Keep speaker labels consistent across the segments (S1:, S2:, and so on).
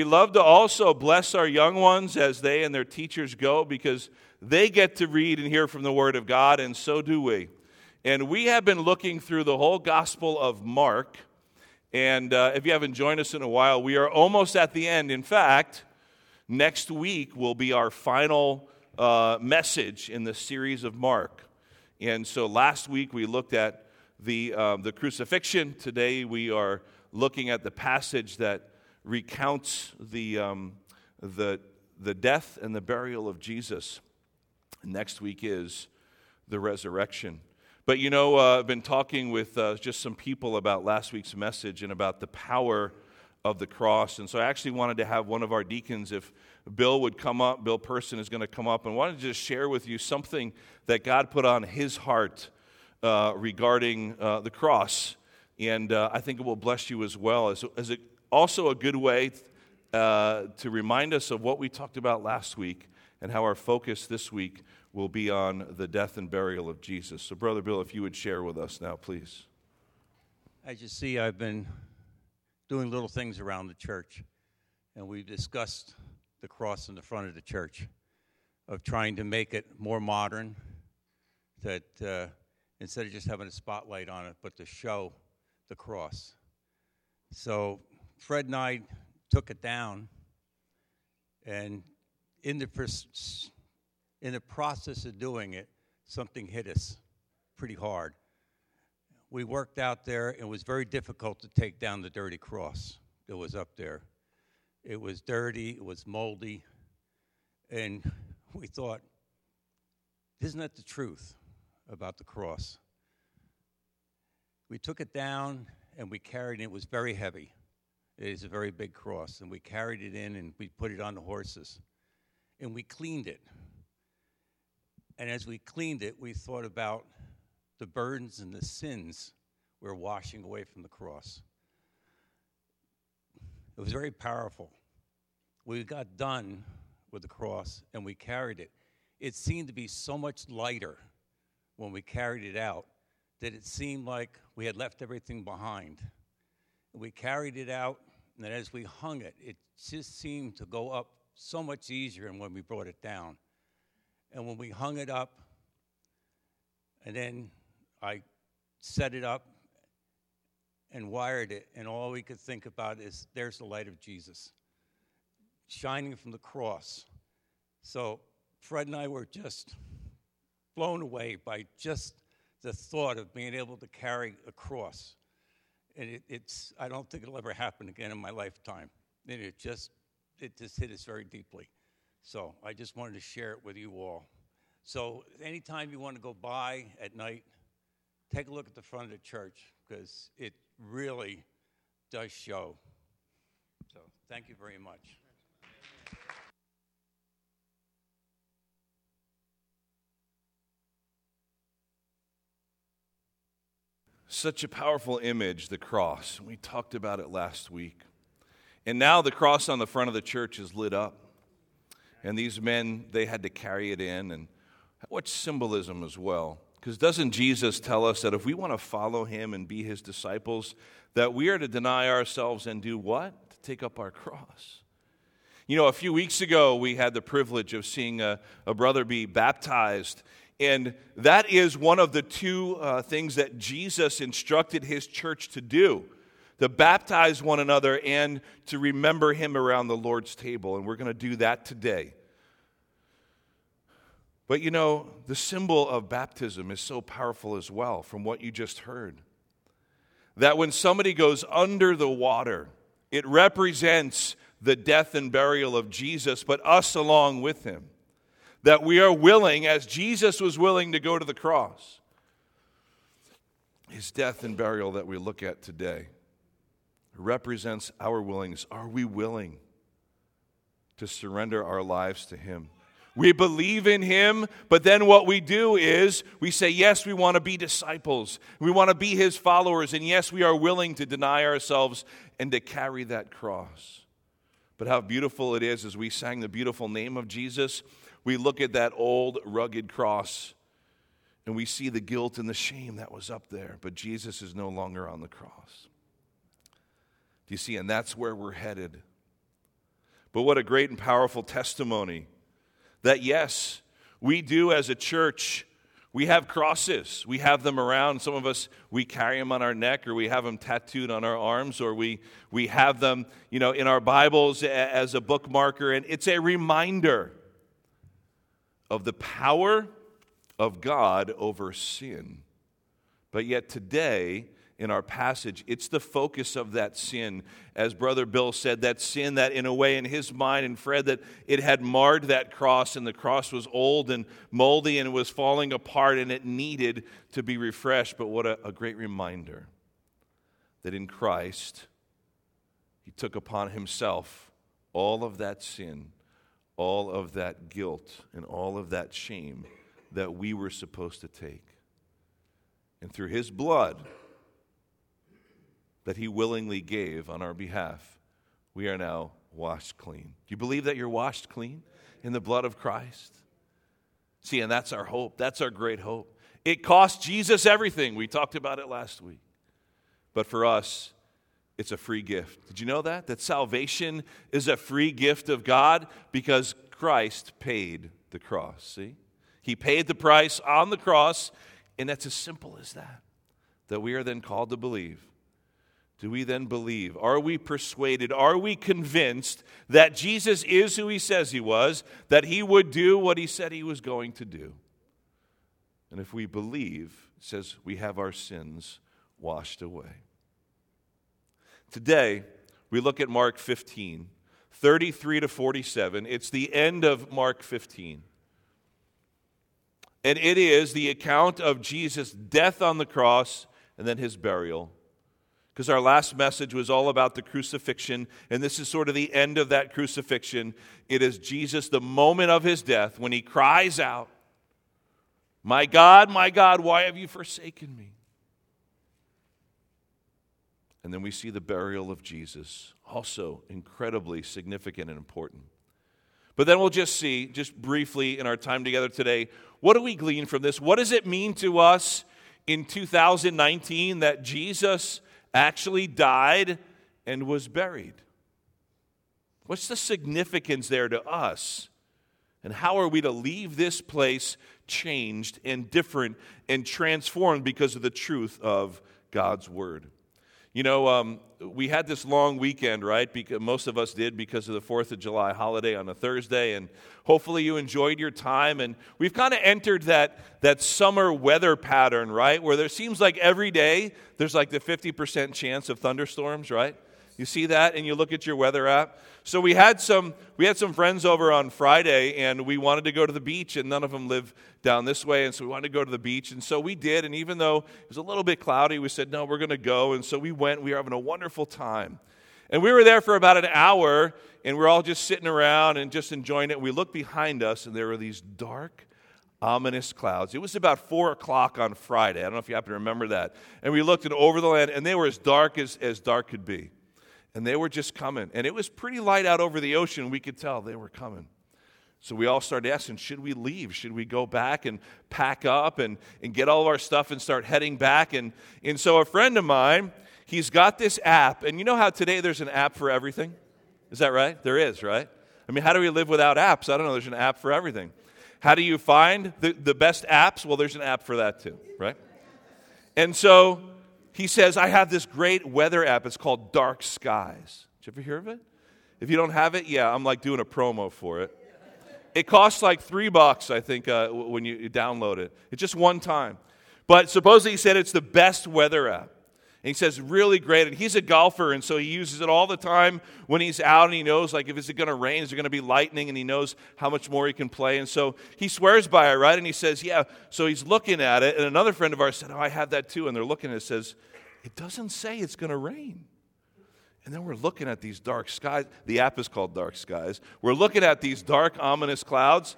S1: We love to also bless our young ones as they and their teachers go because they get to read and hear from the Word of God, and so do we. And we have been looking through the whole Gospel of Mark. And uh, if you haven't joined us in a while, we are almost at the end. In fact, next week will be our final uh, message in the series of Mark. And so last week we looked at the, uh, the crucifixion. Today we are looking at the passage that recounts the, um, the, the death and the burial of Jesus. Next week is the resurrection. But you know, uh, I've been talking with uh, just some people about last week's message and about the power of the cross. And so I actually wanted to have one of our deacons, if Bill would come up, Bill Person is going to come up, and wanted to just share with you something that God put on his heart uh, regarding uh, the cross. And uh, I think it will bless you as well, as, as it, also a good way uh, to remind us of what we talked about last week and how our focus this week will be on the death and burial of Jesus. So, Brother Bill, if you would share with us now, please.
S2: As you see, I've been doing little things around the church, and we've discussed the cross in the front of the church, of trying to make it more modern, that uh, instead of just having a spotlight on it, but to show the cross. So Fred and I took it down, and in the in the process of doing it, something hit us pretty hard. We worked out there, and it was very difficult to take down the dirty cross that was up there. It was dirty, it was moldy, and we thought, isn't that the truth about the cross? We took it down and we carried it. It was very heavy. It is a very big cross. And we carried it in and we put it on the horses. And we cleaned it. And as we cleaned it, we thought about the burdens and the sins we're washing away from the cross. It was very powerful. We got done with the cross and we carried it. It seemed to be so much lighter when we carried it out that it seemed like we had left everything behind. We carried it out, and then as we hung it, it just seemed to go up so much easier than when we brought it down. And when we hung it up, and then I set it up and wired it, and all we could think about is there's the light of Jesus shining from the cross. So Fred and I were just blown away by just the thought of being able to carry a cross. And it, it's, I don't think it'll ever happen again in my lifetime. And it just, it just hit us very deeply. So I just wanted to share it with you all. So anytime you want to go by at night, take a look at the front of the church because it really does show. So thank you very much.
S1: Such a powerful image, the cross. We talked about it last week. And now the cross on the front of the church is lit up. And these men, they had to carry it in. And what symbolism as well. Because doesn't Jesus tell us that if we want to follow him and be his disciples, that we are to deny ourselves and do what? To take up our cross. You know, a few weeks ago, we had the privilege of seeing a, a brother be baptized and that is one of the two uh, things that Jesus instructed his church to do to baptize one another and to remember him around the Lord's table. And we're going to do that today. But you know, the symbol of baptism is so powerful as well, from what you just heard. That when somebody goes under the water, it represents the death and burial of Jesus, but us along with him that we are willing, as Jesus was willing to go to the cross. His death and burial that we look at today represents our willingness. Are we willing to surrender our lives to Him? We believe in Him, but then what we do is we say, yes, we want to be disciples. We want to be His followers. And yes, we are willing to deny ourselves and to carry that cross. But how beautiful it is as we sang the beautiful name of Jesus we look at that old rugged cross and we see the guilt and the shame that was up there, but Jesus is no longer on the cross. Do you see? And that's where we're headed. But what a great and powerful testimony that, yes, we do as a church. We have crosses. We have them around. Some of us, we carry them on our neck or we have them tattooed on our arms or we, we have them, you know, in our Bibles as a bookmarker. And it's a reminder of the power of God over sin. But yet today, in our passage. It's the focus of that sin. As Brother Bill said, that sin that, in a way, in his mind, and Fred, that it had marred that cross, and the cross was old and moldy and was falling apart, and it needed to be refreshed. But what a, a great reminder that in Christ, he took upon himself all of that sin, all of that guilt, and all of that shame that we were supposed to take. And through his blood, that he willingly gave on our behalf, we are now washed clean. Do you believe that you're washed clean in the blood of Christ? See, and that's our hope. That's our great hope. It cost Jesus everything. We talked about it last week. But for us, it's a free gift. Did you know that? That salvation is a free gift of God because Christ paid the cross. See? He paid the price on the cross, and that's as simple as that. That we are then called to believe do we then believe? Are we persuaded? Are we convinced that Jesus is who he says he was, that he would do what he said he was going to do? And if we believe, it says we have our sins washed away. Today, we look at Mark 15, 33 to 47. It's the end of Mark 15. And it is the account of Jesus' death on the cross and then his burial because our last message was all about the crucifixion, and this is sort of the end of that crucifixion. It is Jesus, the moment of his death, when he cries out, My God, my God, why have you forsaken me? And then we see the burial of Jesus, also incredibly significant and important. But then we'll just see, just briefly in our time together today, what do we glean from this? What does it mean to us in 2019 that Jesus actually died and was buried. What's the significance there to us? And how are we to leave this place changed and different and transformed because of the truth of God's Word? You know, um, we had this long weekend, right? Because most of us did because of the 4th of July holiday on a Thursday. And hopefully you enjoyed your time. And we've kind of entered that, that summer weather pattern, right? Where there seems like every day there's like the 50% chance of thunderstorms, right? You see that and you look at your weather app. So we had some we had some friends over on Friday and we wanted to go to the beach and none of them live down this way and so we wanted to go to the beach and so we did and even though it was a little bit cloudy we said no we're going to go and so we went we were having a wonderful time. And we were there for about an hour and we're all just sitting around and just enjoying it. We looked behind us and there were these dark ominous clouds. It was about four o'clock on Friday. I don't know if you happen to remember that. And we looked over the land, and they were as dark as, as dark could be and they were just coming. And it was pretty light out over the ocean. We could tell they were coming. So we all started asking, should we leave? Should we go back and pack up and, and get all of our stuff and start heading back? And, and so a friend of mine, he's got this app. And you know how today there's an app for everything? Is that right? There is, right? I mean, how do we live without apps? I don't know. There's an app for everything. How do you find the, the best apps? Well, there's an app for that too, right? And so he says, I have this great weather app. It's called Dark Skies. Did you ever hear of it? If you don't have it, yeah, I'm like doing a promo for it. It costs like three bucks, I think, uh, when you download it. It's just one time. But supposedly he said it's the best weather app. He says, really great. And he's a golfer, and so he uses it all the time when he's out, and he knows, like, if it's going to rain, is there going to be lightning, and he knows how much more he can play. And so he swears by it, right? And he says, yeah. So he's looking at it, and another friend of ours said, oh, I have that too. And they're looking at it, says, it doesn't say it's going to rain. And then we're looking at these dark skies. The app is called Dark Skies. We're looking at these dark, ominous clouds.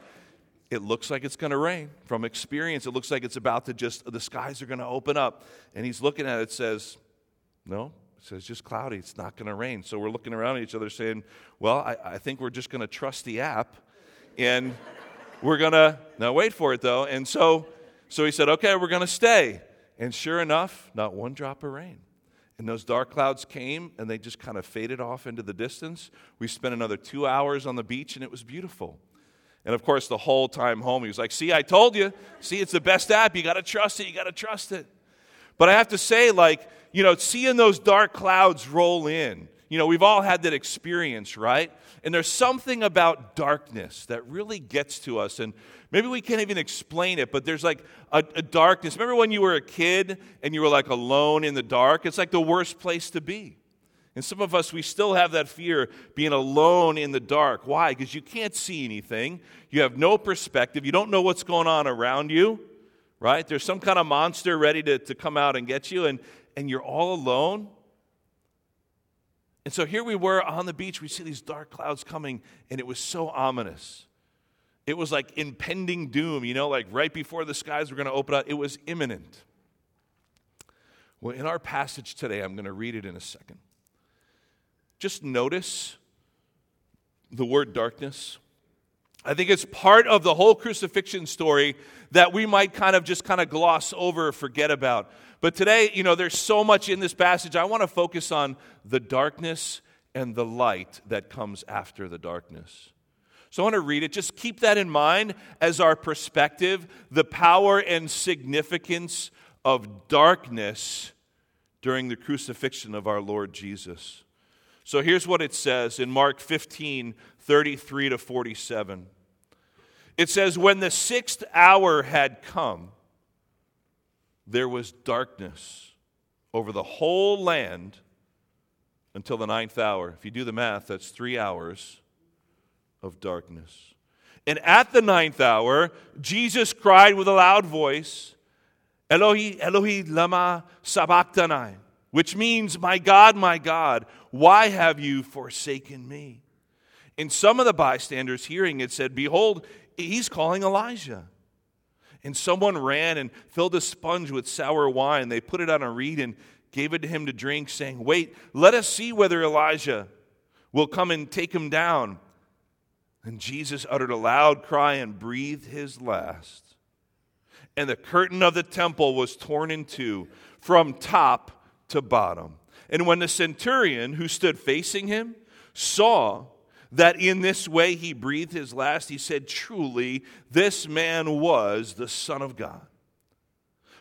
S1: It looks like it's going to rain. From experience, it looks like it's about to just, the skies are going to open up. And he's looking at it, says, No, it says just cloudy. It's not going to rain. So we're looking around at each other saying, Well, I, I think we're just going to trust the app. And we're going to, now wait for it though. And so, so he said, Okay, we're going to stay. And sure enough, not one drop of rain. And those dark clouds came and they just kind of faded off into the distance. We spent another two hours on the beach and it was beautiful. And of course, the whole time home, he was like, See, I told you. See, it's the best app. You got to trust it. You got to trust it. But I have to say, like, you know, seeing those dark clouds roll in, you know, we've all had that experience, right? And there's something about darkness that really gets to us. And maybe we can't even explain it, but there's like a, a, darkness. Remember when you were a kid and you were like alone in the dark? It's like the worst place to be. And some of us, we still have that fear being alone in the dark. Why? Because you can't see anything. You have no perspective. You don't know what's going on around you, right? There's some kind of monster ready to, to come out and get you, and, and you're all alone. And so here we were on the beach. We see these dark clouds coming, and it was so ominous. It was like impending doom, you know, like right before the skies were going to open up. It was imminent. Well, in our passage today, I'm going to read it in a second. Just notice the word darkness. I think it's part of the whole crucifixion story that we might kind of just kind of gloss over or forget about. But today, you know, there's so much in this passage. I want to focus on the darkness and the light that comes after the darkness. So I want to read it. Just keep that in mind as our perspective the power and significance of darkness during the crucifixion of our Lord Jesus. So here's what it says in Mark 15 33 to 47. It says, When the sixth hour had come, there was darkness over the whole land until the ninth hour. If you do the math, that's three hours of darkness. And at the ninth hour, Jesus cried with a loud voice, Eloi, Eloi, lama sabachthani, which means, My God, my God, why have you forsaken me? And some of the bystanders hearing it said, Behold, he's calling Elijah. And someone ran and filled a sponge with sour wine. They put it on a reed and gave it to him to drink, saying, Wait, let us see whether Elijah will come and take him down. And Jesus uttered a loud cry and breathed his last. And the curtain of the temple was torn in two from top to bottom. And when the centurion who stood facing him saw that in this way he breathed his last, he said, Truly, this man was the Son of God.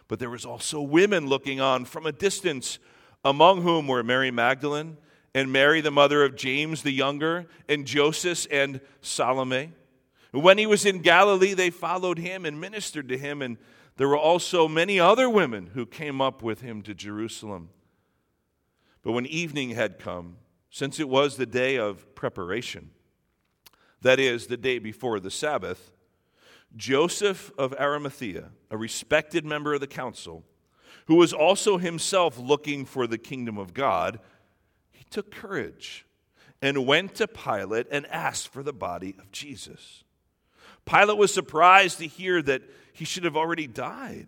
S1: But there was also women looking on from a distance, among whom were Mary Magdalene and Mary, the mother of James the younger, and Joseph and Salome. When he was in Galilee, they followed him and ministered to him, and there were also many other women who came up with him to Jerusalem. But when evening had come, since it was the day of preparation, that is, the day before the Sabbath, Joseph of Arimathea, a respected member of the council, who was also himself looking for the kingdom of God, he took courage and went to Pilate and asked for the body of Jesus. Pilate was surprised to hear that he should have already died.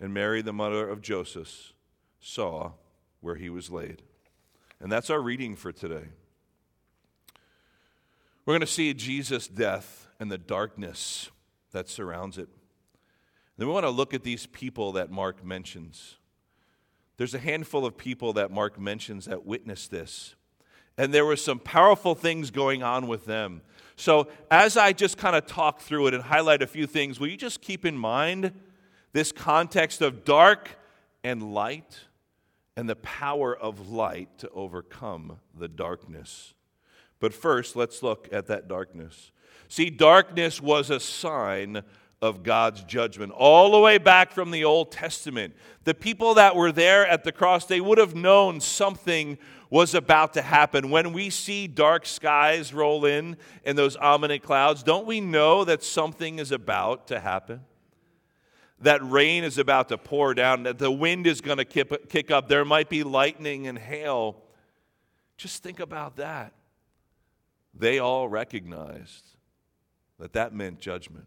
S1: and Mary, the mother of Joseph, saw where he was laid. And that's our reading for today. We're going to see Jesus' death and the darkness that surrounds it. Then we want to look at these people that Mark mentions. There's a handful of people that Mark mentions that witnessed this. And there were some powerful things going on with them. So, as I just kind of talk through it and highlight a few things, will you just keep in mind this context of dark and light and the power of light to overcome the darkness. But first, let's look at that darkness. See, darkness was a sign of God's judgment. All the way back from the Old Testament, the people that were there at the cross, they would have known something was about to happen. When we see dark skies roll in and those ominous clouds, don't we know that something is about to happen? That rain is about to pour down, that the wind is going to kick up. There might be lightning and hail Just think about that. They all recognized that that meant judgment.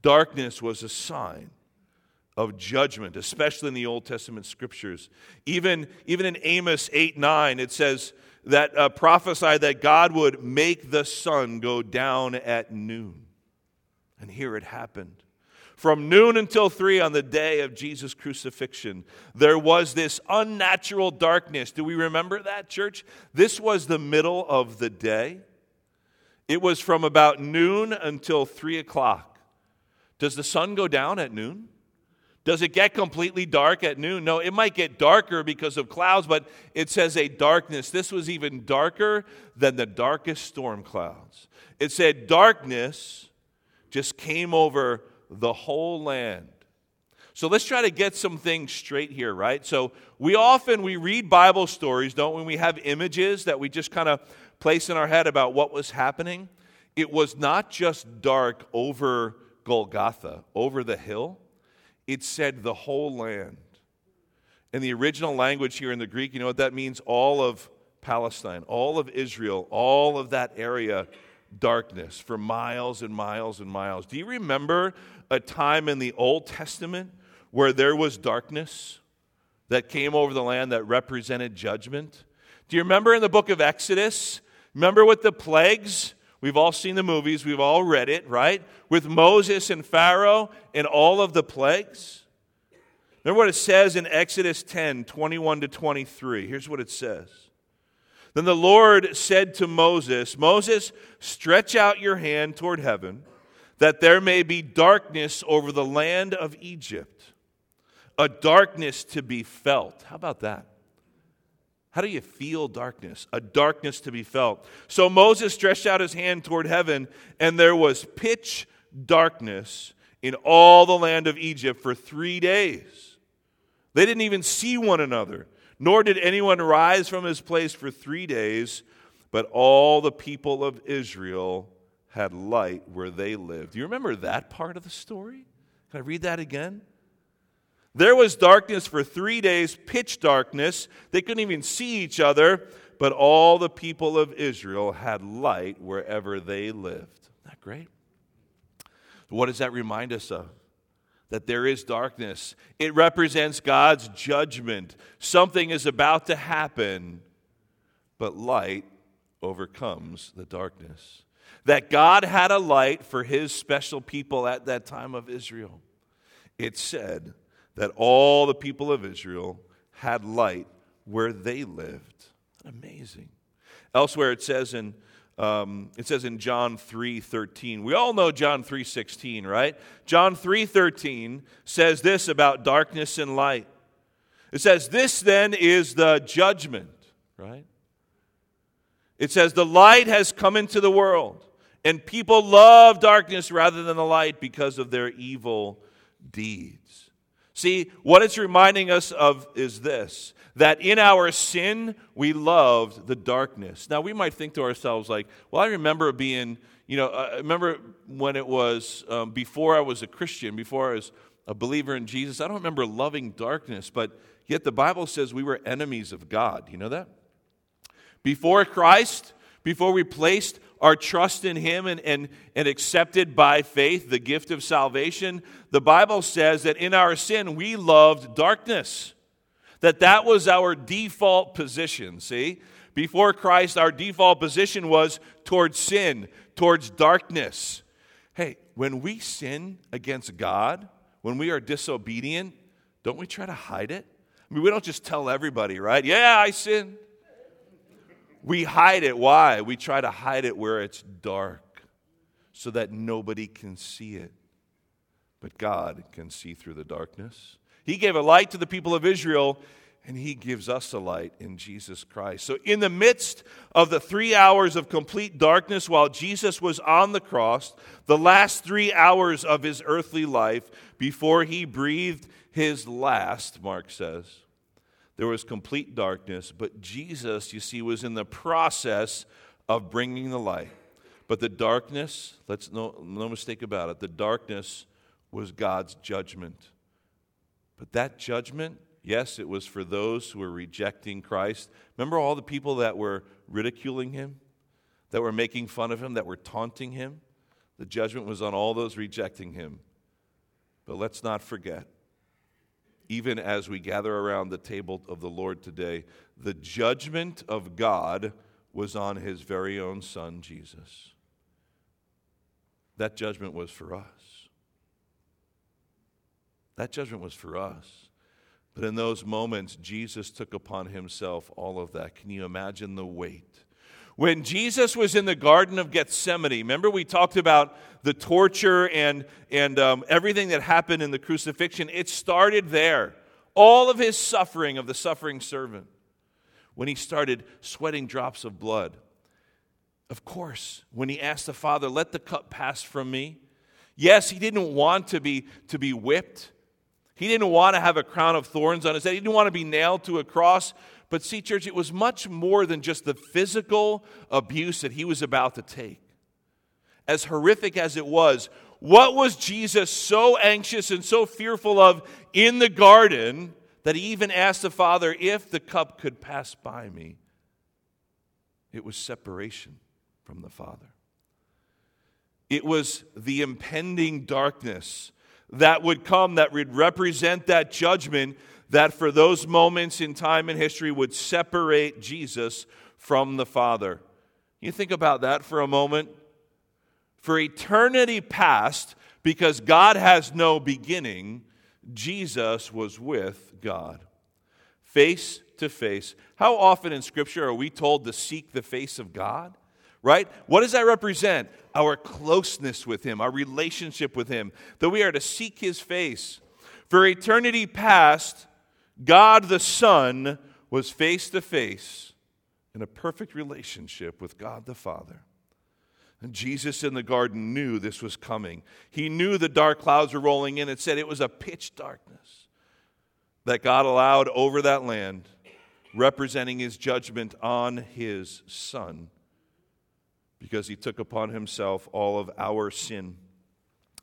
S1: Darkness was a sign of judgment, especially in the Old Testament scriptures. Even, even in Amos 8 9, it says that uh, prophesied that God would make the sun go down at noon. And here it happened. From noon until three on the day of Jesus' crucifixion, there was this unnatural darkness. Do we remember that, church? This was the middle of the day. It was from about noon until three o'clock. Does the sun go down at noon? Does it get completely dark at noon? No, it might get darker because of clouds, but it says a darkness. This was even darker than the darkest storm clouds. It said darkness just came over the whole land. So let's try to get some things straight here, right? So we often we read Bible stories, don't we? We have images that we just kind of place in our head about what was happening. It was not just dark over Golgotha, over the hill it said the whole land. In the original language here in the Greek, you know what that means? All of Palestine, all of Israel, all of that area, darkness for miles and miles and miles. Do you remember a time in the Old Testament where there was darkness that came over the land that represented judgment? Do you remember in the book of Exodus? Remember with the plagues? We've all seen the movies, we've all read it, right? With Moses and Pharaoh and all of the plagues. Remember what it says in Exodus 10 21 to 23. Here's what it says. Then the Lord said to Moses, Moses, stretch out your hand toward heaven, that there may be darkness over the land of Egypt, a darkness to be felt. How about that? How do you feel darkness? A darkness to be felt. So Moses stretched out his hand toward heaven, and there was pitch darkness in all the land of Egypt for three days. They didn't even see one another, nor did anyone rise from his place for three days, but all the people of Israel had light where they lived. Do you remember that part of the story? Can I read that again? There was darkness for three days, pitch darkness. They couldn't even see each other, but all the people of Israel had light wherever they lived. Isn't that great? What does that remind us of? That there is darkness. It represents God's judgment. Something is about to happen, but light overcomes the darkness. That God had a light for his special people at that time of Israel. It said, that all the people of Israel had light where they lived. Amazing. Elsewhere it says in um, it says in John 3:13. We all know John 3:16, right? John 3:13 says this about darkness and light. It says this then is the judgment, right? It says the light has come into the world and people love darkness rather than the light because of their evil deeds. See, what it's reminding us of is this that in our sin, we loved the darkness. Now, we might think to ourselves, like, well, I remember being, you know, I remember when it was um, before I was a Christian, before I was a believer in Jesus, I don't remember loving darkness, but yet the Bible says we were enemies of God. You know that? Before Christ, before we placed our trust in Him and, and, and accepted by faith the gift of salvation, the Bible says that in our sin we loved darkness. That that was our default position, see? Before Christ, our default position was towards sin, towards darkness. Hey, when we sin against God, when we are disobedient, don't we try to hide it? I mean, we don't just tell everybody, right? Yeah, I sin. We hide it. Why? We try to hide it where it's dark so that nobody can see it. But God can see through the darkness. He gave a light to the people of Israel, and He gives us a light in Jesus Christ. So, in the midst of the three hours of complete darkness while Jesus was on the cross, the last three hours of His earthly life before He breathed His last, Mark says, there was complete darkness, but Jesus, you see, was in the process of bringing the light. But the darkness, let's no, no mistake about it, the darkness was God's judgment. But that judgment Yes, it was for those who were rejecting Christ. Remember all the people that were ridiculing him, that were making fun of him, that were taunting him? The judgment was on all those rejecting him. But let's not forget, even as we gather around the table of the Lord today, the judgment of God was on his very own son, Jesus. That judgment was for us. That judgment was for us. But in those moments, Jesus took upon himself all of that. Can you imagine the weight? When Jesus was in the Garden of Gethsemane, remember we talked about the torture and, and um, everything that happened in the crucifixion? It started there. All of his suffering of the suffering servant. When he started sweating drops of blood. Of course, when he asked the Father, let the cup pass from me. Yes, he didn't want to be, to be whipped. He didn't want to have a crown of thorns on his head. He didn't want to be nailed to a cross. But see, church, it was much more than just the physical abuse that he was about to take. As horrific as it was, what was Jesus so anxious and so fearful of in the garden that he even asked the Father if the cup could pass by me? It was separation from the Father. It was the impending darkness that would come that would represent that judgment that for those moments in time and history would separate Jesus from the Father. You think about that for a moment. For eternity past, because God has no beginning, Jesus was with God. Face to face. How often in Scripture are we told to seek the face of God? right? What does that represent? Our closeness with Him, our relationship with Him, that we are to seek His face. For eternity past, God the Son was face to face in a perfect relationship with God the Father. And Jesus in the garden knew this was coming. He knew the dark clouds were rolling in. It said it was a pitch darkness that God allowed over that land, representing his judgment on his Son because he took upon himself all of our sin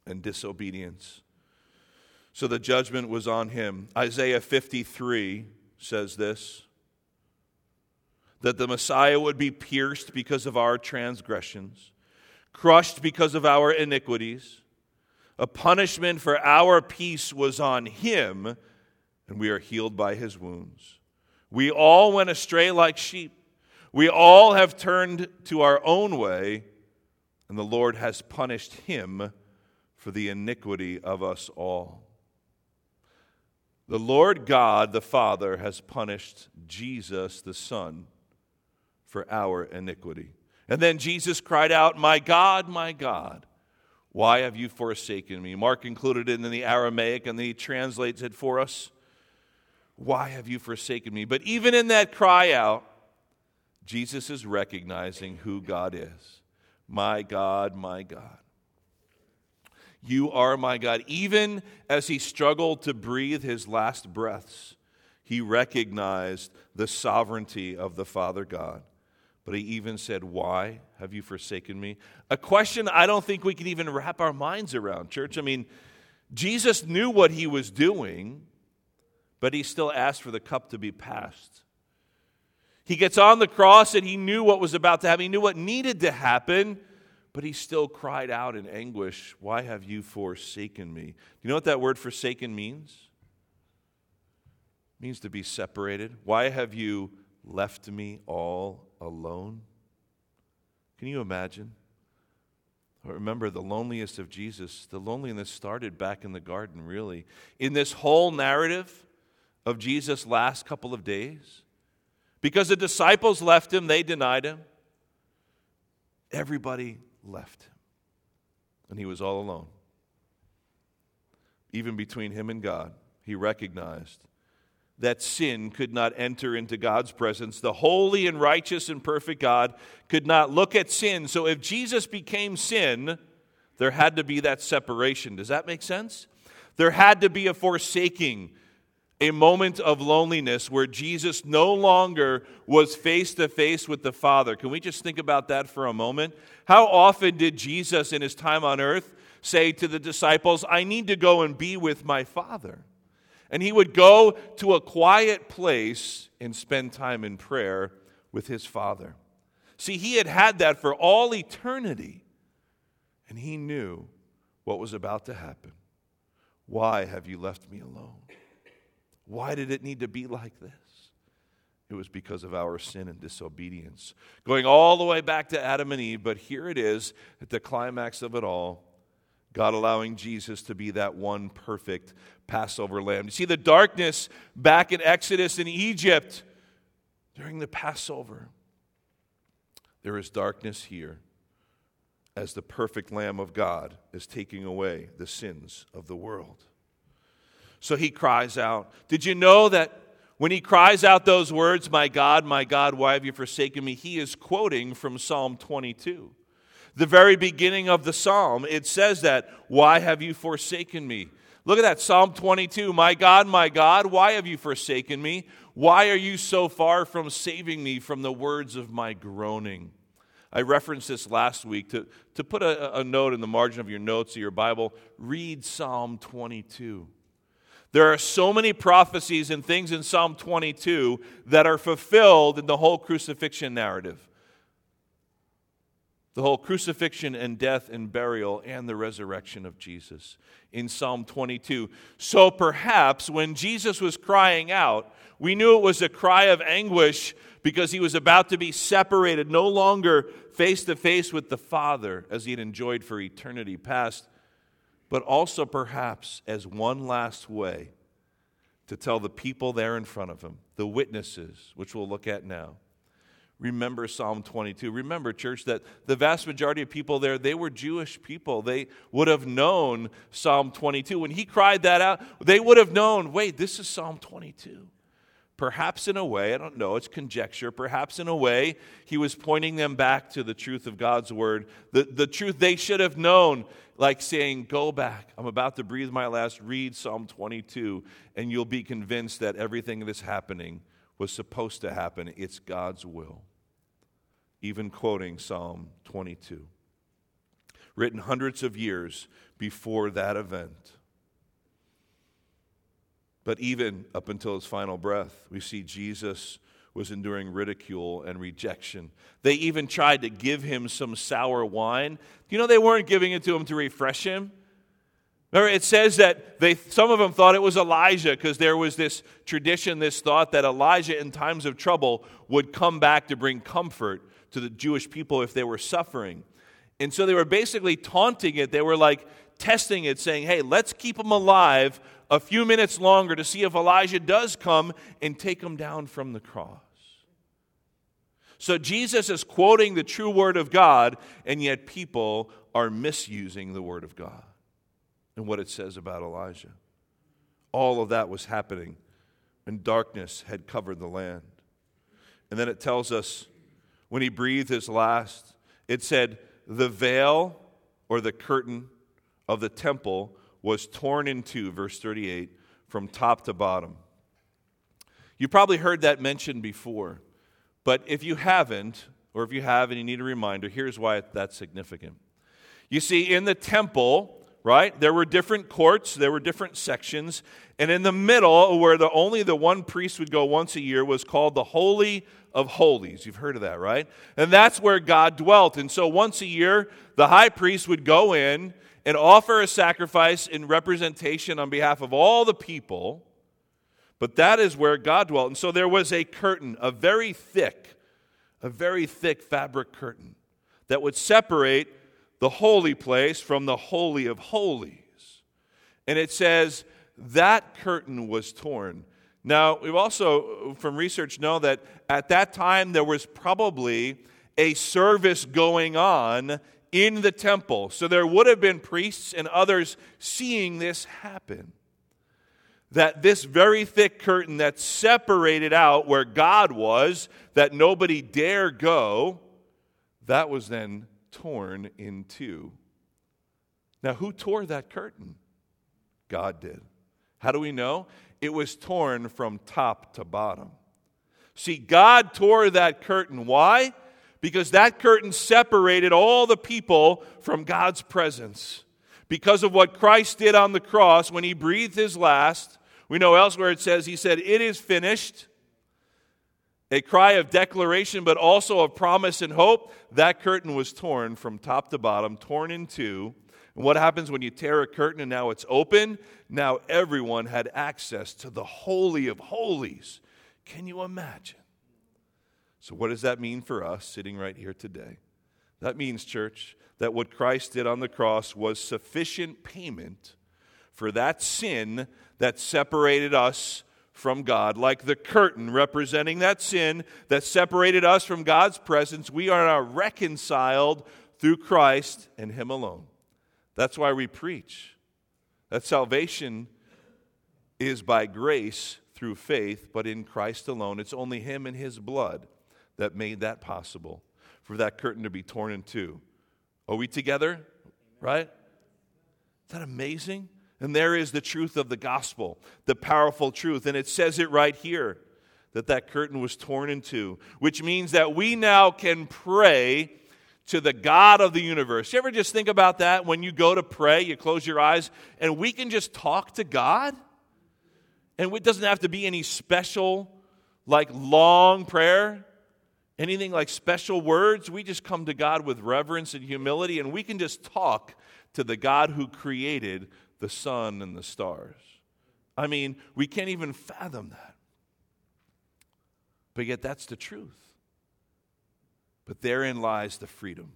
S1: and disobedience. So the judgment was on him. Isaiah 53 says this that the Messiah would be pierced because of our transgressions, crushed because of our iniquities. A punishment for our peace was on him, and we are healed by his wounds. We all went astray like sheep. We all have turned to our own way, and the Lord has punished him for the iniquity of us all. The Lord God, the Father, has punished Jesus, the Son, for our iniquity. And then Jesus cried out, My God, my God, why have you forsaken me? Mark included it in the Aramaic, and he translates it for us. Why have you forsaken me? But even in that cry out, Jesus is recognizing who God is. My God, my God. You are my God. Even as he struggled to breathe his last breaths, he recognized the sovereignty of the Father God. But he even said, Why have you forsaken me? A question I don't think we can even wrap our minds around, church. I mean, Jesus knew what he was doing, but he still asked for the cup to be passed. He gets on the cross and he knew what was about to happen. He knew what needed to happen, but he still cried out in anguish, Why have you forsaken me? Do you know what that word forsaken means? It means to be separated. Why have you left me all alone? Can you imagine? Remember the loneliest of Jesus. The loneliness started back in the garden, really. In this whole narrative of Jesus' last couple of days, because the disciples left him, they denied him. Everybody left him. And he was all alone. Even between him and God, he recognized that sin could not enter into God's presence. The holy and righteous and perfect God could not look at sin. So if Jesus became sin, there had to be that separation. Does that make sense? There had to be a forsaking a moment of loneliness where Jesus no longer was face to face with the Father. Can we just think about that for a moment? How often did Jesus in his time on earth say to the disciples, I need to go and be with my Father? And he would go to a quiet place and spend time in prayer with his Father. See, he had had that for all eternity, and he knew what was about to happen. Why have you left me alone? Why did it need to be like this? It was because of our sin and disobedience. Going all the way back to Adam and Eve, but here it is at the climax of it all God allowing Jesus to be that one perfect Passover lamb. You see the darkness back in Exodus in Egypt during the Passover. There is darkness here as the perfect Lamb of God is taking away the sins of the world. So he cries out. Did you know that when he cries out those words, My God, my God, why have you forsaken me? He is quoting from Psalm 22. The very beginning of the psalm, it says that, Why have you forsaken me? Look at that, Psalm 22. My God, my God, why have you forsaken me? Why are you so far from saving me from the words of my groaning? I referenced this last week to, to put a, a note in the margin of your notes of your Bible. Read Psalm 22. There are so many prophecies and things in Psalm 22 that are fulfilled in the whole crucifixion narrative. The whole crucifixion and death and burial and the resurrection of Jesus in Psalm 22. So perhaps when Jesus was crying out, we knew it was a cry of anguish because he was about to be separated, no longer face to face with the Father as he had enjoyed for eternity past but also perhaps as one last way to tell the people there in front of him, the witnesses, which we'll look at now. Remember Psalm 22. Remember, church, that the vast majority of people there, they were Jewish people. They would have known Psalm 22. When he cried that out, they would have known wait, this is Psalm 22. Perhaps in a way, I don't know, it's conjecture, perhaps in a way, he was pointing them back to the truth of God's word, the, the truth they should have known, like saying, Go back, I'm about to breathe my last, read Psalm 22, and you'll be convinced that everything that's happening was supposed to happen. It's God's will. Even quoting Psalm 22, written hundreds of years before that event. But even up until his final breath, we see Jesus was enduring ridicule and rejection. They even tried to give him some sour wine. You know they weren't giving it to him to refresh him? Remember, it says that they, some of them thought it was Elijah because there was this tradition, this thought that Elijah, in times of trouble, would come back to bring comfort to the Jewish people if they were suffering. And so they were basically taunting it. They were like testing it, saying, hey, let's keep him alive a few minutes longer to see if Elijah does come and take him down from the cross. So Jesus is quoting the true word of God, and yet people are misusing the word of God and what it says about Elijah. All of that was happening when darkness had covered the land. And then it tells us when he breathed his last, it said, the veil or the curtain of the temple was torn in two, verse 38, from top to bottom. You probably heard that mentioned before, but if you haven't, or if you have and you need a reminder, here's why that's significant. You see, in the temple, right, there were different courts, there were different sections, and in the middle, where the, only the one priest would go once a year, was called the Holy of Holies. You've heard of that, right? And that's where God dwelt. And so once a year, the high priest would go in and offer a sacrifice in representation on behalf of all the people. But that is where God dwelt. And so there was a curtain, a very thick, a very thick fabric curtain that would separate the holy place from the Holy of Holies. And it says that curtain was torn. Now, we've also, from research, know that at that time there was probably a service going on in the temple. So there would have been priests and others seeing this happen. That this very thick curtain that separated out where God was, that nobody dare go, that was then torn in two. Now, who tore that curtain? God did. How do we know? It was torn from top to bottom. See, God tore that curtain. Why? Because that curtain separated all the people from God's presence. Because of what Christ did on the cross when he breathed his last, We know elsewhere it says, He said, It is finished. A cry of declaration, but also of promise and hope. That curtain was torn from top to bottom, torn in two. And what happens when you tear a curtain and now it's open? Now everyone had access to the Holy of Holies. Can you imagine? So, what does that mean for us sitting right here today? That means, church, that what Christ did on the cross was sufficient payment for that sin that separated us from God. Like the curtain representing that sin that separated us from God's presence, we are now reconciled through Christ and Him alone. That's why we preach. That salvation is by grace through faith, but in Christ alone. It's only Him and His blood that made that possible for that curtain to be torn in two. Are we together? Right? Is that amazing? And there is the truth of the gospel, the powerful truth. And it says it right here that that curtain was torn in two, which means that we now can pray to the God of the universe. You ever just think about that when you go to pray, you close your eyes, and we can just talk to God? And it doesn't have to be any special, like long prayer, anything like special words. We just come to God with reverence and humility, and we can just talk to the God who created the sun and the stars. I mean, we can't even fathom that. But yet, that's the truth. But therein lies the freedom.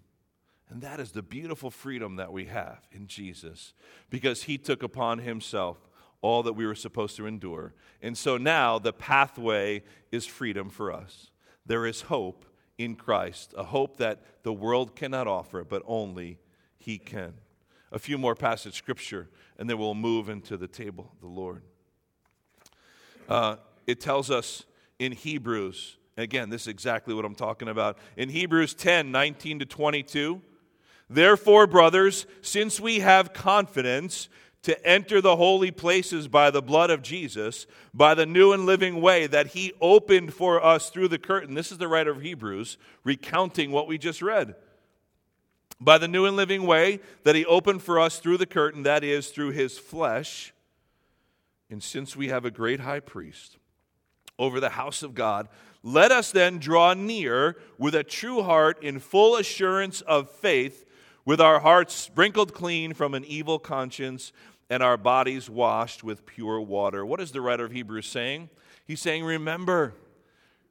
S1: And that is the beautiful freedom that we have in Jesus because he took upon himself all that we were supposed to endure. And so now the pathway is freedom for us. There is hope in Christ, a hope that the world cannot offer, but only he can. A few more passage scripture and then we'll move into the table of the Lord. Uh, it tells us in Hebrews, again, this is exactly what I'm talking about. In Hebrews 10 19 to 22, therefore, brothers, since we have confidence to enter the holy places by the blood of Jesus, by the new and living way that he opened for us through the curtain. This is the writer of Hebrews recounting what we just read by the new and living way that he opened for us through the curtain, that is, through his flesh. And since we have a great high priest over the house of God, let us then draw near with a true heart in full assurance of faith, with our hearts sprinkled clean from an evil conscience and our bodies washed with pure water. What is the writer of Hebrews saying? He's saying, Remember,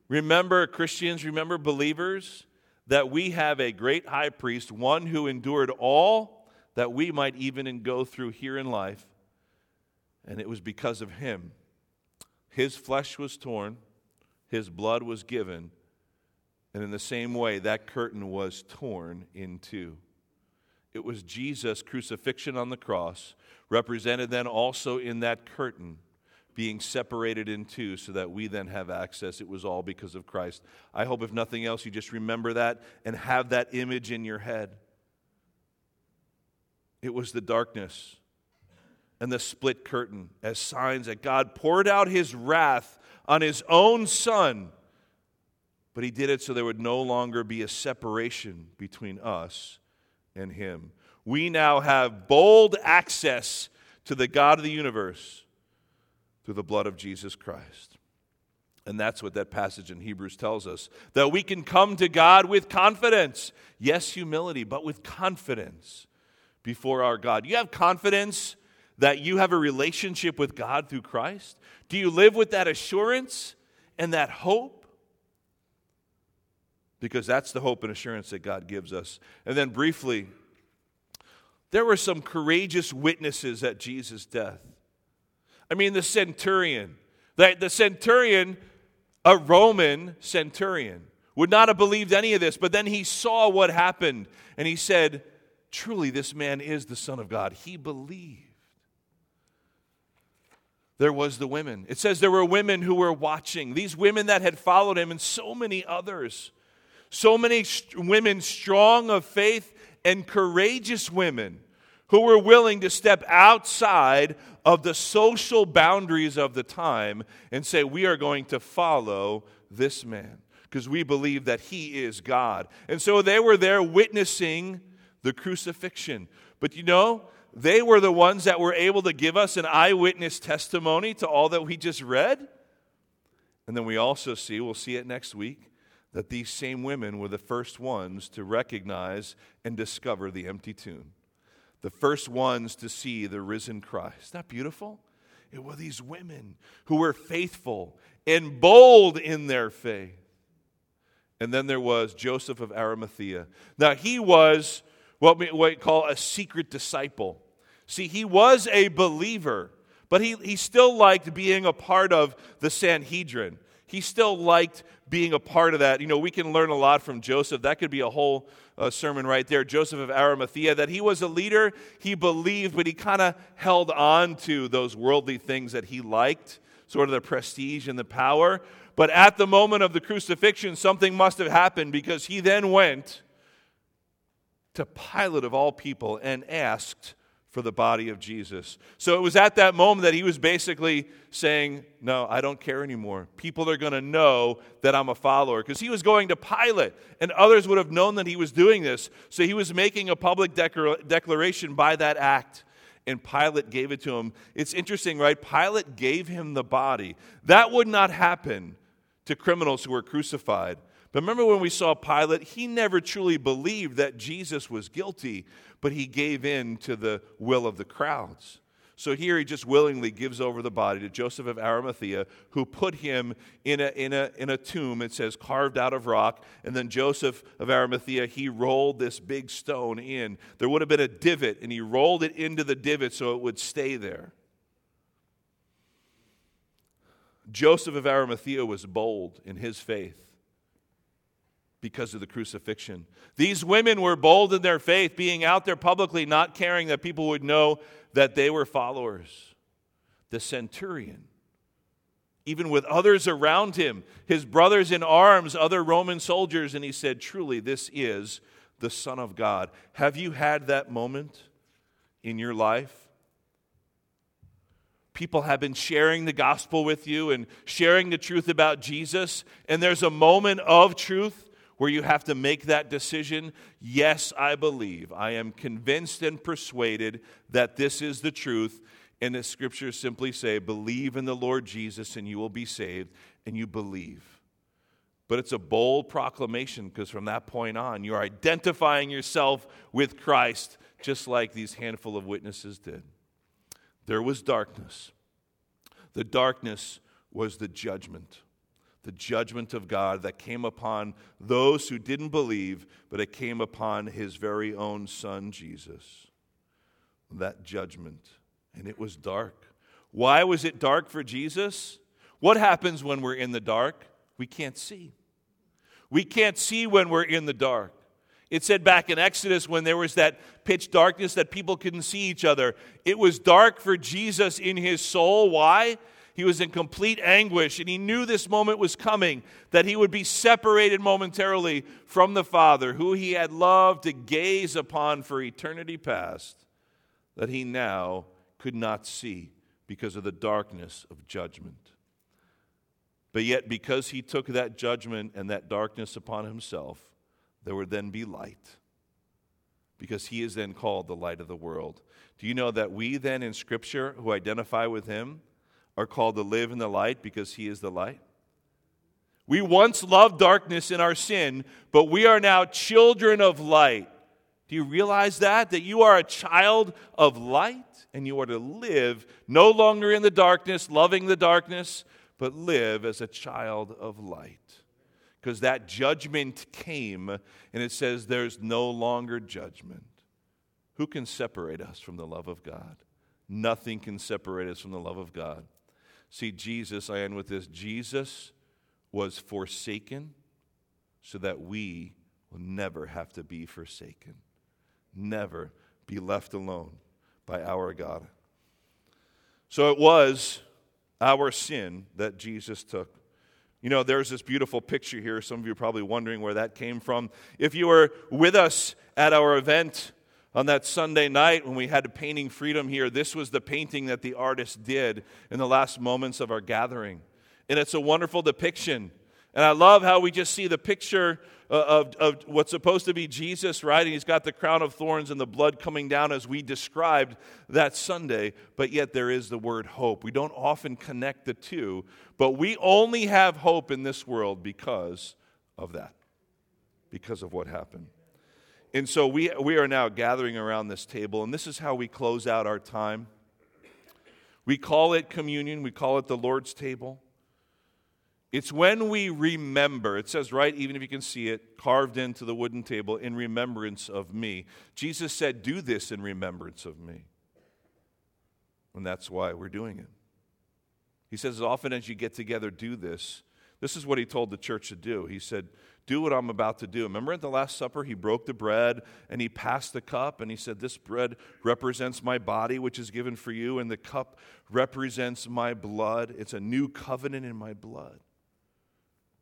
S1: remember, Christians, remember, believers that we have a great high priest, one who endured all that we might even go through here in life. And it was because of him. His flesh was torn, his blood was given, and in the same way, that curtain was torn in two. It was Jesus' crucifixion on the cross, represented then also in that curtain being separated in two so that we then have access. It was all because of Christ. I hope, if nothing else, you just remember that and have that image in your head. It was the darkness and the split curtain as signs that God poured out his wrath on his own son. But he did it so there would no longer be a separation between us and him. We now have bold access to the God of the universe through the blood of Jesus Christ. And that's what that passage in Hebrews tells us that we can come to God with confidence. Yes, humility, but with confidence before our God. You have confidence that you have a relationship with God through Christ? Do you live with that assurance and that hope? Because that's the hope and assurance that God gives us. And then, briefly, there were some courageous witnesses at Jesus' death. I mean, the centurion. The, the centurion, a Roman centurion, would not have believed any of this, but then he saw what happened and he said, Truly, this man is the Son of God. He believed. There was the women. It says there were women who were watching, these women that had followed him, and so many others. So many st- women strong of faith and courageous women who were willing to step outside of the social boundaries of the time and say, We are going to follow this man because we believe that he is God. And so they were there witnessing the crucifixion. But you know, they were the ones that were able to give us an eyewitness testimony to all that we just read. And then we also see, we'll see it next week, that these same women were the first ones to recognize and discover the empty tomb. The first ones to see the risen Christ. Isn't that beautiful? It were these women who were faithful and bold in their faith. And then there was Joseph of Arimathea. Now, he was what we, call a secret disciple. See, he was a believer, but he, he still liked being a part of the Sanhedrin. He still liked being a part of that. You know, we can learn a lot from Joseph. That could be a whole uh, sermon right there. Joseph of Arimathea, that he was a leader, he believed, but he kind of held on to those worldly things that he liked, sort of the prestige and the power. But at the moment of the crucifixion, something must have happened because he then went to Pilate of all people and asked for the body of Jesus. So it was at that moment that he was basically saying, No, I don't care anymore. People are going to know that I'm a follower. Because he was going to Pilate, and others would have known that he was doing this. So he was making a public declaration by that act. And Pilate gave it to him. It's interesting, right? Pilate gave him the body. That would not happen to criminals who were crucified. But remember when we saw Pilate, he never truly believed that Jesus was guilty, but he gave in to the will of the crowds. So here he just willingly gives over the body to Joseph of Arimathea, who put him in a, in a, in a tomb, it says, carved out of rock. And then Joseph of Arimathea, he rolled this big stone in. There would have been a divot, and he rolled it into the divot so it would stay there. Joseph of Arimathea was bold in his faith because of the crucifixion. These women were bold in their faith, being out there publicly, not caring that people would know that they were followers. The centurion, even with others around him, his brothers in arms, other Roman soldiers, and he said, Truly, this is the Son of God. Have you had that moment in your life? People have been sharing the gospel with you and sharing the truth about Jesus, and there's a moment of truth where you have to make that decision. Yes, I believe. I am convinced and persuaded that this is the truth. And the scriptures simply say, believe in the Lord Jesus and you will be saved, and you believe. But it's a bold proclamation because from that point on, you're identifying yourself with Christ, just like these handful of witnesses did. There was darkness. The darkness was the judgment the judgment of God that came upon those who didn't believe, but it came upon his very own son, Jesus. That judgment. And it was dark. Why was it dark for Jesus? What happens when we're in the dark? We can't see. We can't see when we're in the dark. It said back in Exodus when there was that pitch darkness that people couldn't see each other. It was dark for Jesus in his soul. Why? He was in complete anguish, and he knew this moment was coming, that he would be separated momentarily from the Father, who he had loved to gaze upon for eternity past, that he now could not see because of the darkness of judgment. But yet, because he took that judgment and that darkness upon himself, there would then be light. Because he is then called the light of the world. Do you know that we then in Scripture who identify with him, are called to live in the light because he is the light. We once loved darkness in our sin, but we are now children of light. Do you realize that? That you are a child of light and you are to live no longer in the darkness, loving the darkness, but live as a child of light. Because that judgment came, and it says there's no longer judgment. Who can separate us from the love of God? Nothing can separate us from the love of God. See, Jesus, I end with this Jesus was forsaken so that we will never have to be forsaken, never be left alone by our God. So it was our sin that Jesus took. You know, there's this beautiful picture here. Some of you are probably wondering where that came from. If you were with us at our event, on that Sunday night when we had painting freedom here, this was the painting that the artist did in the last moments of our gathering. And it's a wonderful depiction And I love how we just see the picture uh, of, of what's supposed to be Jesus, right? And he's got the crown of thorns and the blood coming down as we described that Sunday, but yet there is the word hope. We don't often connect the two, but we only have hope in this world because of that, because of what happened. And so we, we are now gathering around this table, and this is how we close out our time. We call it communion, we call it the Lord's table. It's when we remember, it says right, even if you can see it, carved into the wooden table, in remembrance of me. Jesus said, Do this in remembrance of me. And that's why we're doing it. He says, As often as you get together, do this. This is what he told the church to do. He said, Do what I'm about to do. Remember at the Last Supper, he broke the bread and he passed the cup and he said, This bread represents my body, which is given for you, and the cup represents my blood. It's a new covenant in my blood.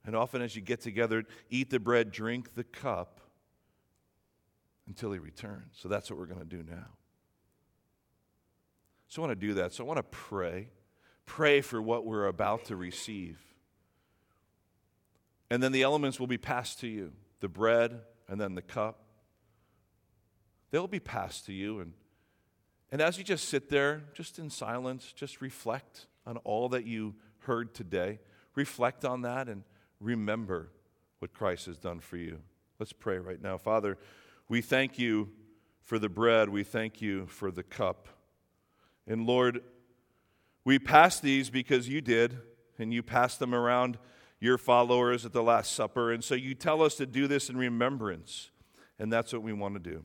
S1: And often, as you get together, eat the bread, drink the cup until he returns. So that's what we're going to do now. So I want to do that. So I want to pray. Pray for what we're about to receive. And then the elements will be passed to you the bread and then the cup. They'll be passed to you. And, and as you just sit there, just in silence, just reflect on all that you heard today. Reflect on that and remember what Christ has done for you. Let's pray right now. Father, we thank you for the bread, we thank you for the cup. And Lord, we pass these because you did, and you passed them around your followers at the Last Supper. And so you tell us to do this in remembrance, and that's what we want to do.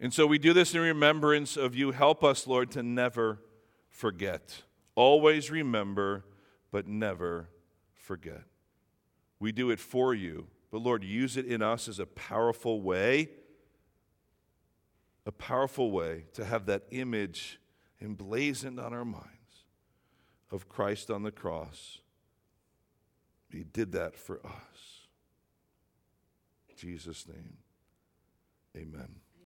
S1: And so we do this in remembrance of you. Help us, Lord, to never forget. Always remember, but never forget. We do it for you, but Lord, use it in us as a powerful way, a powerful way to have that image emblazoned on our minds of Christ on the cross. He did that for us. In Jesus' name, amen.